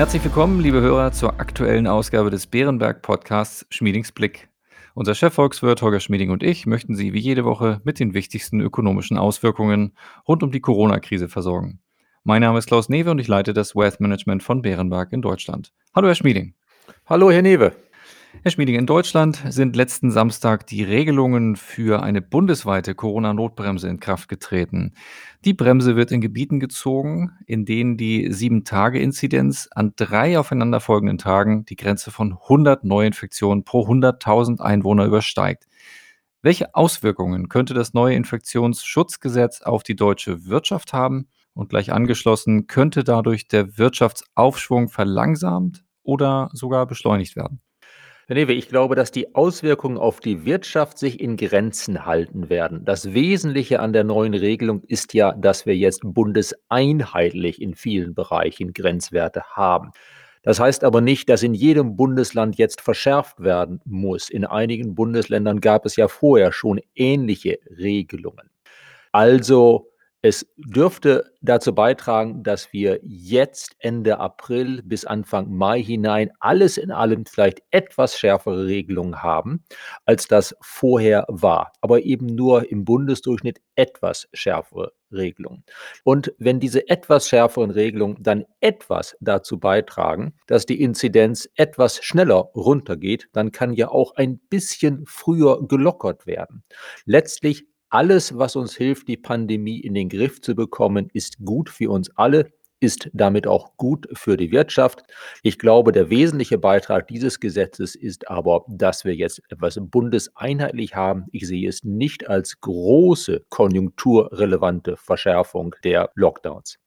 Herzlich willkommen, liebe Hörer, zur aktuellen Ausgabe des Bärenberg Podcasts Schmiedings Blick. Unser Chefvolkswirt Holger Schmieding und ich möchten Sie wie jede Woche mit den wichtigsten ökonomischen Auswirkungen rund um die Corona-Krise versorgen. Mein Name ist Klaus Newe und ich leite das Wealth Management von Bärenberg in Deutschland. Hallo, Herr Schmieding. Hallo, Herr Newe. Herr Schmieding, in Deutschland sind letzten Samstag die Regelungen für eine bundesweite Corona-Notbremse in Kraft getreten. Die Bremse wird in Gebieten gezogen, in denen die 7-Tage-Inzidenz an drei aufeinanderfolgenden Tagen die Grenze von 100 Neuinfektionen pro 100.000 Einwohner übersteigt. Welche Auswirkungen könnte das neue Infektionsschutzgesetz auf die deutsche Wirtschaft haben? Und gleich angeschlossen, könnte dadurch der Wirtschaftsaufschwung verlangsamt oder sogar beschleunigt werden? Herr Newe, ich glaube, dass die Auswirkungen auf die Wirtschaft sich in Grenzen halten werden. Das Wesentliche an der neuen Regelung ist ja, dass wir jetzt bundeseinheitlich in vielen Bereichen Grenzwerte haben. Das heißt aber nicht, dass in jedem Bundesland jetzt verschärft werden muss. In einigen Bundesländern gab es ja vorher schon ähnliche Regelungen. Also es dürfte dazu beitragen, dass wir jetzt Ende April bis Anfang Mai hinein alles in allem vielleicht etwas schärfere Regelungen haben, als das vorher war, aber eben nur im Bundesdurchschnitt etwas schärfere Regelungen. Und wenn diese etwas schärferen Regelungen dann etwas dazu beitragen, dass die Inzidenz etwas schneller runtergeht, dann kann ja auch ein bisschen früher gelockert werden. Letztlich alles, was uns hilft, die Pandemie in den Griff zu bekommen, ist gut für uns alle, ist damit auch gut für die Wirtschaft. Ich glaube, der wesentliche Beitrag dieses Gesetzes ist aber, dass wir jetzt etwas bundeseinheitlich haben. Ich sehe es nicht als große konjunkturrelevante Verschärfung der Lockdowns.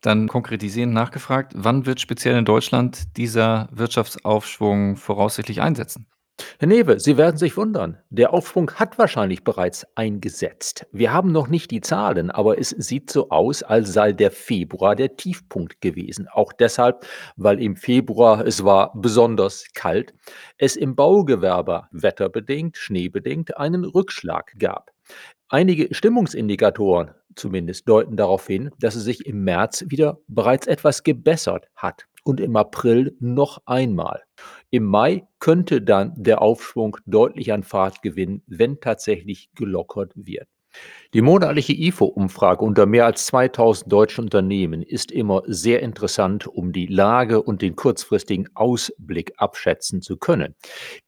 Dann konkretisieren nachgefragt, wann wird speziell in Deutschland dieser Wirtschaftsaufschwung voraussichtlich einsetzen? Herr Newe, Sie werden sich wundern. Der Aufschwung hat wahrscheinlich bereits eingesetzt. Wir haben noch nicht die Zahlen, aber es sieht so aus, als sei der Februar der Tiefpunkt gewesen. Auch deshalb, weil im Februar es war besonders kalt, es im Baugewerbe wetterbedingt, schneebedingt einen Rückschlag gab. Einige Stimmungsindikatoren zumindest deuten darauf hin, dass es sich im März wieder bereits etwas gebessert hat und im April noch einmal. Im Mai könnte dann der Aufschwung deutlich an Fahrt gewinnen, wenn tatsächlich gelockert wird. Die monatliche IFO-Umfrage unter mehr als 2000 deutschen Unternehmen ist immer sehr interessant, um die Lage und den kurzfristigen Ausblick abschätzen zu können.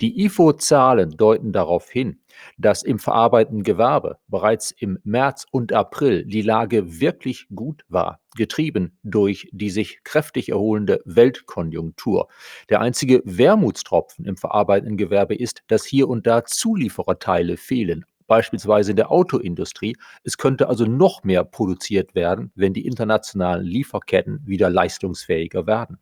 Die IFO-Zahlen deuten darauf hin, dass im verarbeitenden Gewerbe bereits im März und April die Lage wirklich gut war, getrieben durch die sich kräftig erholende Weltkonjunktur. Der einzige Wermutstropfen im verarbeitenden Gewerbe ist, dass hier und da Zuliefererteile fehlen, beispielsweise in der Autoindustrie. Es könnte also noch mehr produziert werden, wenn die internationalen Lieferketten wieder leistungsfähiger werden.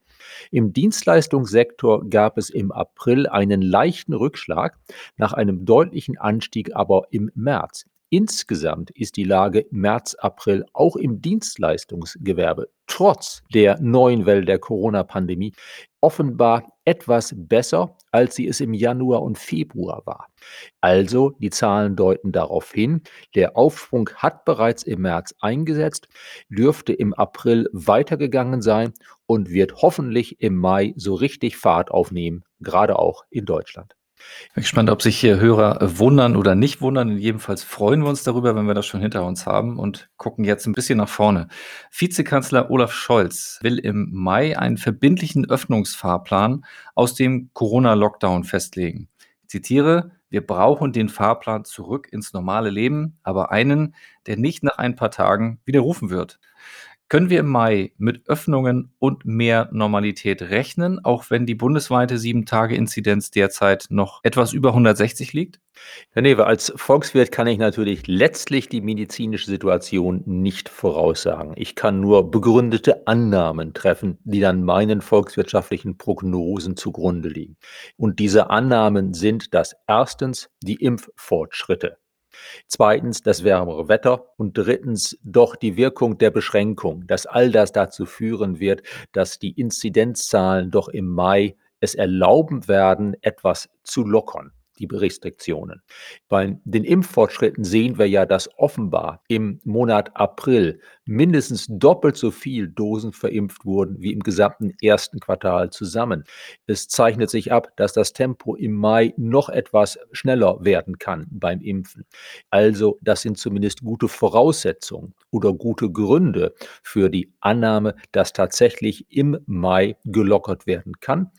Im Dienstleistungssektor gab es im April einen leichten Rückschlag, nach einem deutlichen Anstieg aber im März. Insgesamt ist die Lage März, April auch im Dienstleistungsgewerbe trotz der neuen Welle der Corona-Pandemie offenbar etwas besser, als sie es im Januar und Februar war. Also die Zahlen deuten darauf hin, der Aufschwung hat bereits im März eingesetzt, dürfte im April weitergegangen sein und wird hoffentlich im Mai so richtig Fahrt aufnehmen, gerade auch in Deutschland. Ich bin gespannt, ob sich hier Hörer wundern oder nicht wundern. Jedenfalls freuen wir uns darüber, wenn wir das schon hinter uns haben und gucken jetzt ein bisschen nach vorne. Vizekanzler Olaf Scholz will im Mai einen verbindlichen Öffnungsfahrplan aus dem Corona-Lockdown festlegen. Ich zitiere, wir brauchen den Fahrplan zurück ins normale Leben, aber einen, der nicht nach ein paar Tagen widerrufen wird. Können wir im Mai mit Öffnungen und mehr Normalität rechnen, auch wenn die bundesweite 7-Tage-Inzidenz derzeit noch etwas über 160 liegt? Herr Newe, als Volkswirt kann ich natürlich letztlich die medizinische Situation nicht voraussagen. Ich kann nur begründete Annahmen treffen, die dann meinen volkswirtschaftlichen Prognosen zugrunde liegen. Und diese Annahmen sind, dass erstens die Impffortschritte Zweitens das wärmere Wetter und drittens doch die Wirkung der Beschränkung, dass all das dazu führen wird, dass die Inzidenzzahlen doch im Mai es erlauben werden, etwas zu lockern. Die Restriktionen. Bei den Impffortschritten sehen wir ja, dass offenbar im Monat April mindestens doppelt so viel Dosen verimpft wurden wie im gesamten ersten Quartal zusammen. Es zeichnet sich ab, dass das Tempo im Mai noch etwas schneller werden kann beim Impfen. Also das sind zumindest gute Voraussetzungen oder gute Gründe für die Annahme, dass tatsächlich im Mai gelockert werden kann.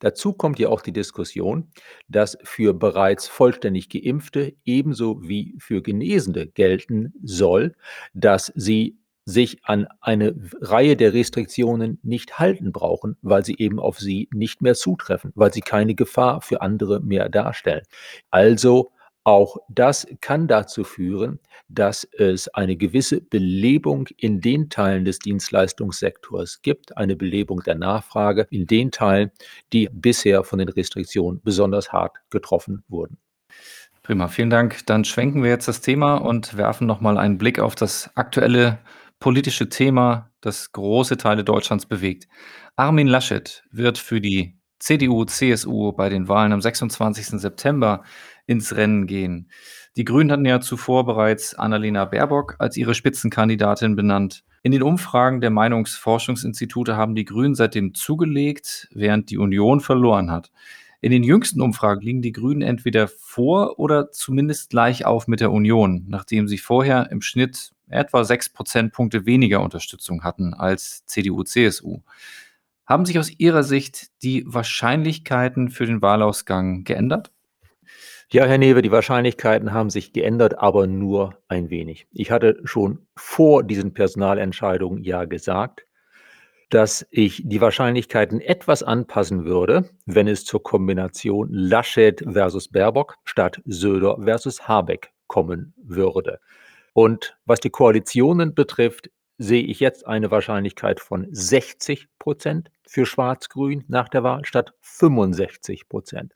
Dazu kommt ja auch die Diskussion, dass für bereits vollständig Geimpfte ebenso wie für Genesene gelten soll, dass sie sich an eine Reihe der Restriktionen nicht halten brauchen, weil sie eben auf sie nicht mehr zutreffen, weil sie keine Gefahr für andere mehr darstellen. Also auch das kann dazu führen, dass es eine gewisse Belebung in den Teilen des Dienstleistungssektors gibt, eine Belebung der Nachfrage in den Teilen, die bisher von den Restriktionen besonders hart getroffen wurden. Prima, vielen Dank. Dann schwenken wir jetzt das Thema und werfen nochmal einen Blick auf das aktuelle politische Thema, das große Teile Deutschlands bewegt. Armin Laschet wird für die CDU, CSU bei den Wahlen am 26. September ins Rennen gehen. Die Grünen hatten ja zuvor bereits Annalena Baerbock als ihre Spitzenkandidatin benannt. In den Umfragen der Meinungsforschungsinstitute haben die Grünen seitdem zugelegt, während die Union verloren hat. In den jüngsten Umfragen liegen die Grünen entweder vor oder zumindest gleich auf mit der Union, nachdem sie vorher im Schnitt etwa sechs Prozentpunkte weniger Unterstützung hatten als CDU, CSU. Haben sich aus Ihrer Sicht die Wahrscheinlichkeiten für den Wahlausgang geändert? Ja, Herr Newe, die Wahrscheinlichkeiten haben sich geändert, aber nur ein wenig. Ich hatte schon vor diesen Personalentscheidungen ja gesagt, dass ich die Wahrscheinlichkeiten etwas anpassen würde, wenn es zur Kombination Laschet versus Baerbock statt Söder versus Habeck kommen würde. Und was die Koalitionen betrifft, sehe ich jetzt eine Wahrscheinlichkeit von 60 Prozent für Schwarz-Grün nach der Wahl statt 65 Prozent.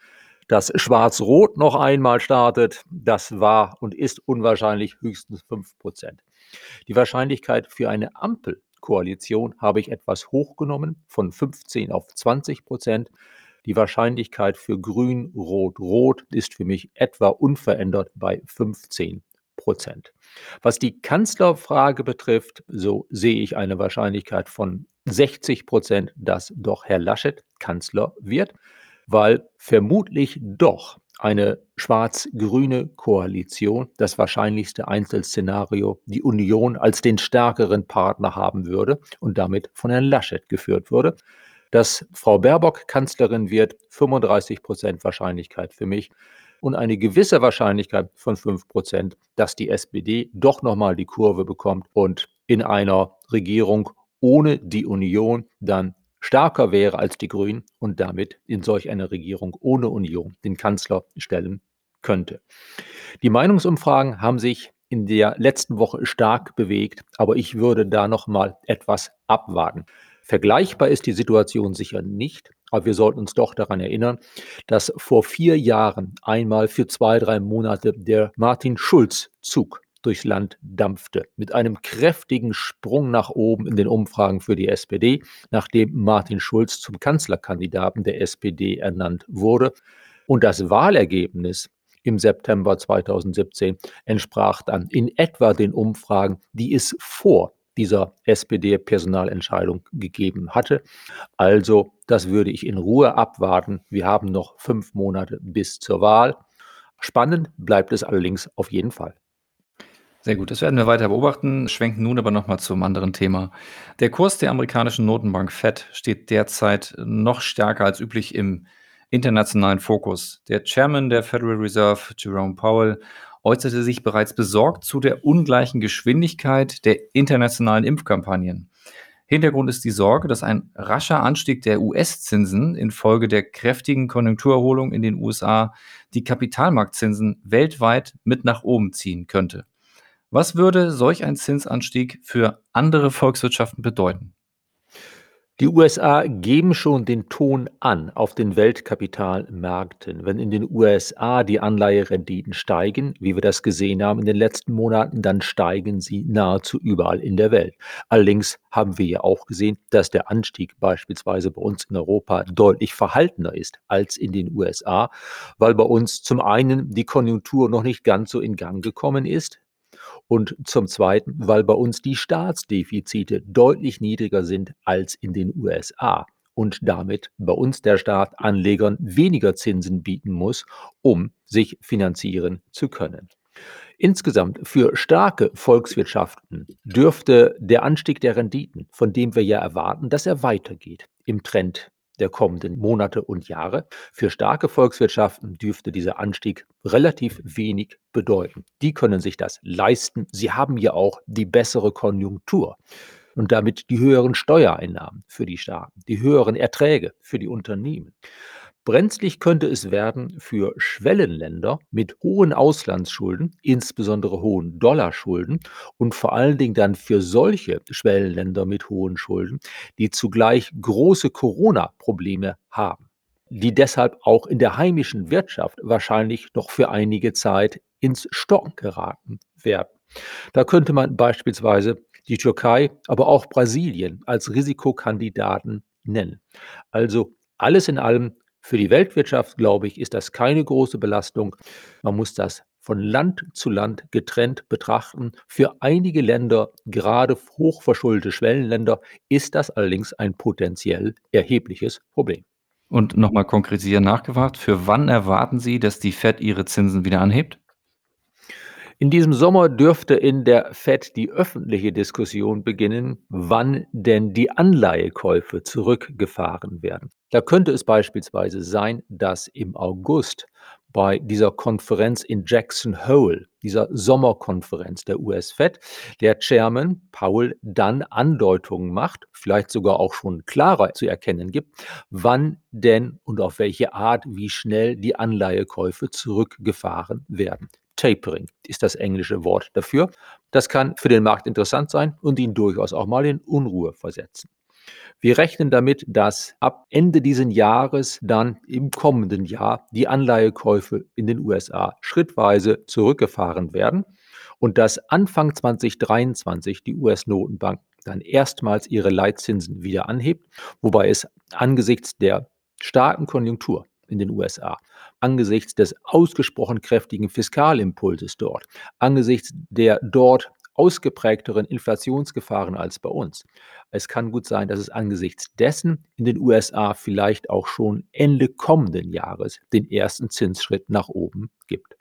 Dass Schwarz-Rot noch einmal startet, das war und ist unwahrscheinlich höchstens 5 Prozent. Die Wahrscheinlichkeit für eine Ampelkoalition habe ich etwas hochgenommen, von 15 auf 20 Prozent. Die Wahrscheinlichkeit für Grün, Rot, Rot ist für mich etwa unverändert bei 15 Prozent. Was die Kanzlerfrage betrifft, so sehe ich eine Wahrscheinlichkeit von 60 Prozent, dass doch Herr Laschet Kanzler wird weil vermutlich doch eine schwarz-grüne Koalition, das wahrscheinlichste Einzelszenario, die Union als den stärkeren Partner haben würde und damit von Herrn Laschet geführt würde. Dass Frau Baerbock Kanzlerin wird, 35 Prozent Wahrscheinlichkeit für mich und eine gewisse Wahrscheinlichkeit von 5 Prozent, dass die SPD doch nochmal die Kurve bekommt und in einer Regierung ohne die Union dann stärker wäre als die Grünen und damit in solch einer Regierung ohne Union den Kanzler stellen könnte. Die Meinungsumfragen haben sich in der letzten Woche stark bewegt, aber ich würde da noch mal etwas abwarten. Vergleichbar ist die Situation sicher nicht, aber wir sollten uns doch daran erinnern, dass vor vier Jahren einmal für zwei, drei Monate der Martin Schulz-Zug durchs Land dampfte, mit einem kräftigen Sprung nach oben in den Umfragen für die SPD, nachdem Martin Schulz zum Kanzlerkandidaten der SPD ernannt wurde. Und das Wahlergebnis im September 2017 entsprach dann in etwa den Umfragen, die es vor dieser SPD-Personalentscheidung gegeben hatte. Also, das würde ich in Ruhe abwarten. Wir haben noch fünf Monate bis zur Wahl. Spannend bleibt es allerdings auf jeden Fall. Sehr gut, das werden wir weiter beobachten, schwenken nun aber nochmal zum anderen Thema. Der Kurs der amerikanischen Notenbank Fed steht derzeit noch stärker als üblich im internationalen Fokus. Der Chairman der Federal Reserve, Jerome Powell, äußerte sich bereits besorgt zu der ungleichen Geschwindigkeit der internationalen Impfkampagnen. Hintergrund ist die Sorge, dass ein rascher Anstieg der US-Zinsen infolge der kräftigen Konjunkturerholung in den USA die Kapitalmarktzinsen weltweit mit nach oben ziehen könnte. Was würde solch ein Zinsanstieg für andere Volkswirtschaften bedeuten? Die USA geben schon den Ton an auf den Weltkapitalmärkten. Wenn in den USA die Anleiherenditen steigen, wie wir das gesehen haben in den letzten Monaten, dann steigen sie nahezu überall in der Welt. Allerdings haben wir ja auch gesehen, dass der Anstieg beispielsweise bei uns in Europa deutlich verhaltener ist als in den USA, weil bei uns zum einen die Konjunktur noch nicht ganz so in Gang gekommen ist und zum Zweiten, weil bei uns die Staatsdefizite deutlich niedriger sind als in den USA und damit bei uns der Staat Anlegern weniger Zinsen bieten muss, um sich finanzieren zu können. Insgesamt für starke Volkswirtschaften dürfte der Anstieg der Renditen, von dem wir ja erwarten, dass er weitergeht im Trend der kommenden Monate und Jahre. Für starke Volkswirtschaften dürfte dieser Anstieg relativ wenig bedeuten. Die können sich das leisten. Sie haben ja auch die bessere Konjunktur und damit die höheren Steuereinnahmen für die Staaten, die höheren Erträge für die Unternehmen. Brenzlig könnte es werden für Schwellenländer mit hohen Auslandsschulden, insbesondere hohen Dollarschulden und vor allen Dingen dann für solche Schwellenländer mit hohen Schulden, die zugleich große Corona-Probleme haben, die deshalb auch in der heimischen Wirtschaft wahrscheinlich noch für einige Zeit ins Stocken geraten werden. Da könnte man beispielsweise die Türkei, aber auch Brasilien als Risikokandidaten nennen. Also alles in allem für die Weltwirtschaft, glaube ich, ist das keine große Belastung. Man muss das von Land zu Land getrennt betrachten. Für einige Länder, gerade hochverschuldete Schwellenländer, ist das allerdings ein potenziell erhebliches Problem. Und nochmal konkretisieren nachgefragt, für wann erwarten Sie, dass die Fed ihre Zinsen wieder anhebt? In diesem Sommer dürfte in der Fed die öffentliche Diskussion beginnen, wann denn die Anleihekäufe zurückgefahren werden. Da könnte es beispielsweise sein, dass im August bei dieser Konferenz in Jackson Hole, dieser Sommerkonferenz der US-Fed, der Chairman Powell dann Andeutungen macht, vielleicht sogar auch schon klarer zu erkennen gibt, wann denn und auf welche Art, wie schnell die Anleihekäufe zurückgefahren werden. Tapering ist das englische Wort dafür. Das kann für den Markt interessant sein und ihn durchaus auch mal in Unruhe versetzen. Wir rechnen damit, dass ab Ende dieses Jahres dann im kommenden Jahr die Anleihekäufe in den USA schrittweise zurückgefahren werden und dass Anfang 2023 die US-Notenbank dann erstmals ihre Leitzinsen wieder anhebt, wobei es angesichts der starken Konjunktur in den USA, angesichts des ausgesprochen kräftigen Fiskalimpulses dort, angesichts der dort ausgeprägteren Inflationsgefahren als bei uns. Es kann gut sein, dass es angesichts dessen in den USA vielleicht auch schon Ende kommenden Jahres den ersten Zinsschritt nach oben gibt.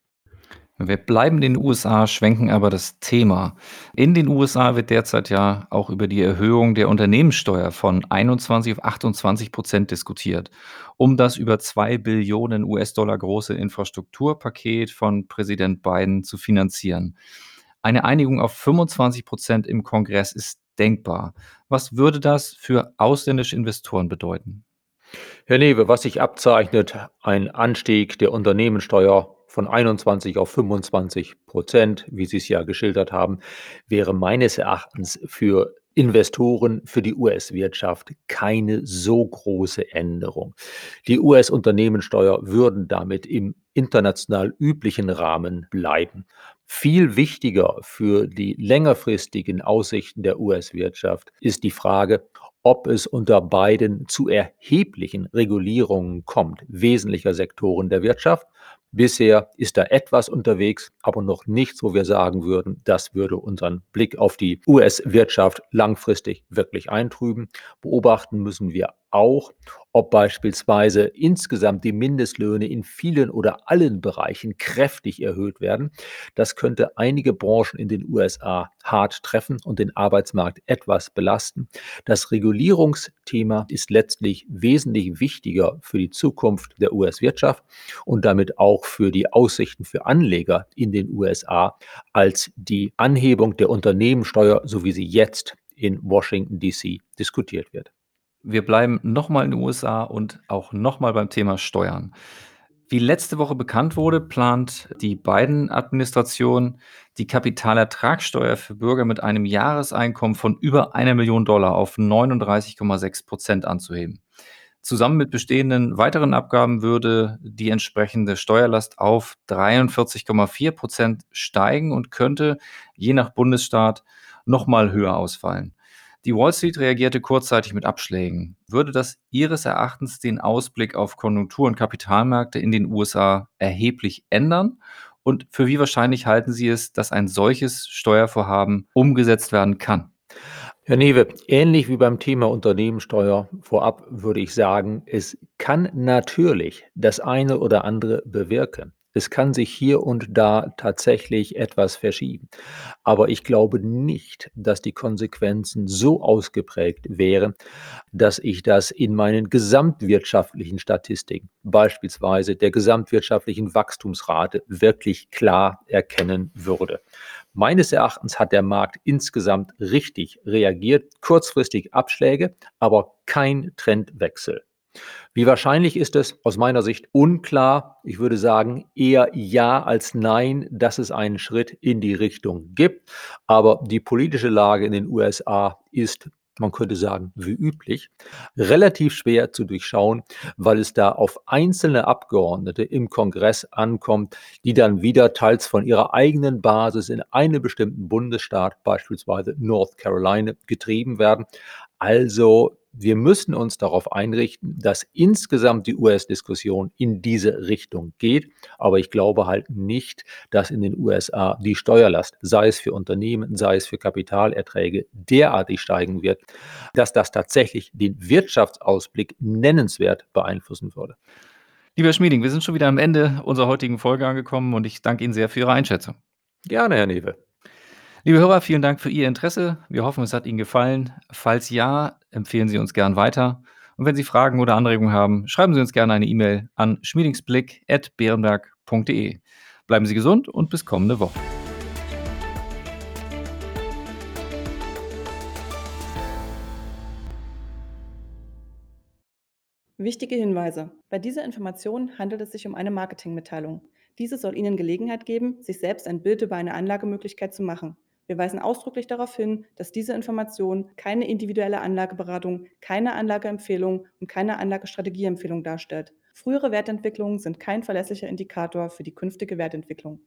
Wir bleiben in den USA, schwenken aber das Thema. In den USA wird derzeit ja auch über die Erhöhung der Unternehmenssteuer von 21 auf 28 Prozent diskutiert, um das über 2 Billionen US-Dollar große Infrastrukturpaket von Präsident Biden zu finanzieren. Eine Einigung auf 25 Prozent im Kongress ist denkbar. Was würde das für ausländische Investoren bedeuten? Herr Newe, was sich abzeichnet, ein Anstieg der Unternehmenssteuer von 21 auf 25 Prozent, wie Sie es ja geschildert haben, wäre meines Erachtens für Investoren, für die US-Wirtschaft keine so große Änderung. Die US-Unternehmenssteuer würden damit im international üblichen Rahmen bleiben. Viel wichtiger für die längerfristigen Aussichten der US-Wirtschaft ist die Frage, ob es unter beiden zu erheblichen Regulierungen kommt, wesentlicher Sektoren der Wirtschaft. Bisher ist da etwas unterwegs, aber noch nichts, wo wir sagen würden, das würde unseren Blick auf die US-Wirtschaft langfristig wirklich eintrüben. Beobachten müssen wir auch, ob beispielsweise insgesamt die Mindestlöhne in vielen oder allen Bereichen kräftig erhöht werden. Das könnte einige Branchen in den USA hart treffen und den Arbeitsmarkt etwas belasten. Das Regulierungsthema ist letztlich wesentlich wichtiger für die Zukunft der US-Wirtschaft und damit auch für die Aussichten für Anleger in den USA als die Anhebung der Unternehmenssteuer, so wie sie jetzt in Washington, DC diskutiert wird. Wir bleiben nochmal in den USA und auch nochmal beim Thema Steuern. Wie letzte Woche bekannt wurde, plant die Biden-Administration die Kapitalertragssteuer für Bürger mit einem Jahreseinkommen von über einer Million Dollar auf 39,6 Prozent anzuheben. Zusammen mit bestehenden weiteren Abgaben würde die entsprechende Steuerlast auf 43,4 Prozent steigen und könnte je nach Bundesstaat nochmal höher ausfallen. Die Wall Street reagierte kurzzeitig mit Abschlägen. Würde das Ihres Erachtens den Ausblick auf Konjunktur- und Kapitalmärkte in den USA erheblich ändern? Und für wie wahrscheinlich halten Sie es, dass ein solches Steuervorhaben umgesetzt werden kann? Herr Newe, ähnlich wie beim Thema Unternehmenssteuer vorab würde ich sagen, es kann natürlich das eine oder andere bewirken. Es kann sich hier und da tatsächlich etwas verschieben. Aber ich glaube nicht, dass die Konsequenzen so ausgeprägt wären, dass ich das in meinen gesamtwirtschaftlichen Statistiken, beispielsweise der gesamtwirtschaftlichen Wachstumsrate, wirklich klar erkennen würde. Meines Erachtens hat der Markt insgesamt richtig reagiert, kurzfristig Abschläge, aber kein Trendwechsel. Wie wahrscheinlich ist es? Aus meiner Sicht unklar. Ich würde sagen eher ja als nein, dass es einen Schritt in die Richtung gibt. Aber die politische Lage in den USA ist man könnte sagen, wie üblich, relativ schwer zu durchschauen, weil es da auf einzelne Abgeordnete im Kongress ankommt, die dann wieder teils von ihrer eigenen Basis in einem bestimmten Bundesstaat, beispielsweise North Carolina, getrieben werden. Also wir müssen uns darauf einrichten, dass insgesamt die US-Diskussion in diese Richtung geht. Aber ich glaube halt nicht, dass in den USA die Steuerlast, sei es für Unternehmen, sei es für Kapitalerträge, derartig steigen wird, dass das tatsächlich den Wirtschaftsausblick nennenswert beeinflussen würde. Lieber Schmieding, wir sind schon wieder am Ende unserer heutigen Folge angekommen und ich danke Ihnen sehr für Ihre Einschätzung. Gerne, Herr Newe. Liebe Hörer, vielen Dank für Ihr Interesse. Wir hoffen, es hat Ihnen gefallen. Falls ja, empfehlen Sie uns gern weiter. Und wenn Sie Fragen oder Anregungen haben, schreiben Sie uns gerne eine E-Mail an schmiedingsblick.beerenberg.de. Bleiben Sie gesund und bis kommende Woche. Wichtige Hinweise. Bei dieser Information handelt es sich um eine Marketingmitteilung. Diese soll Ihnen Gelegenheit geben, sich selbst ein Bild über eine Anlagemöglichkeit zu machen. Wir weisen ausdrücklich darauf hin, dass diese Information keine individuelle Anlageberatung, keine Anlageempfehlung und keine Anlagestrategieempfehlung darstellt. Frühere Wertentwicklungen sind kein verlässlicher Indikator für die künftige Wertentwicklung.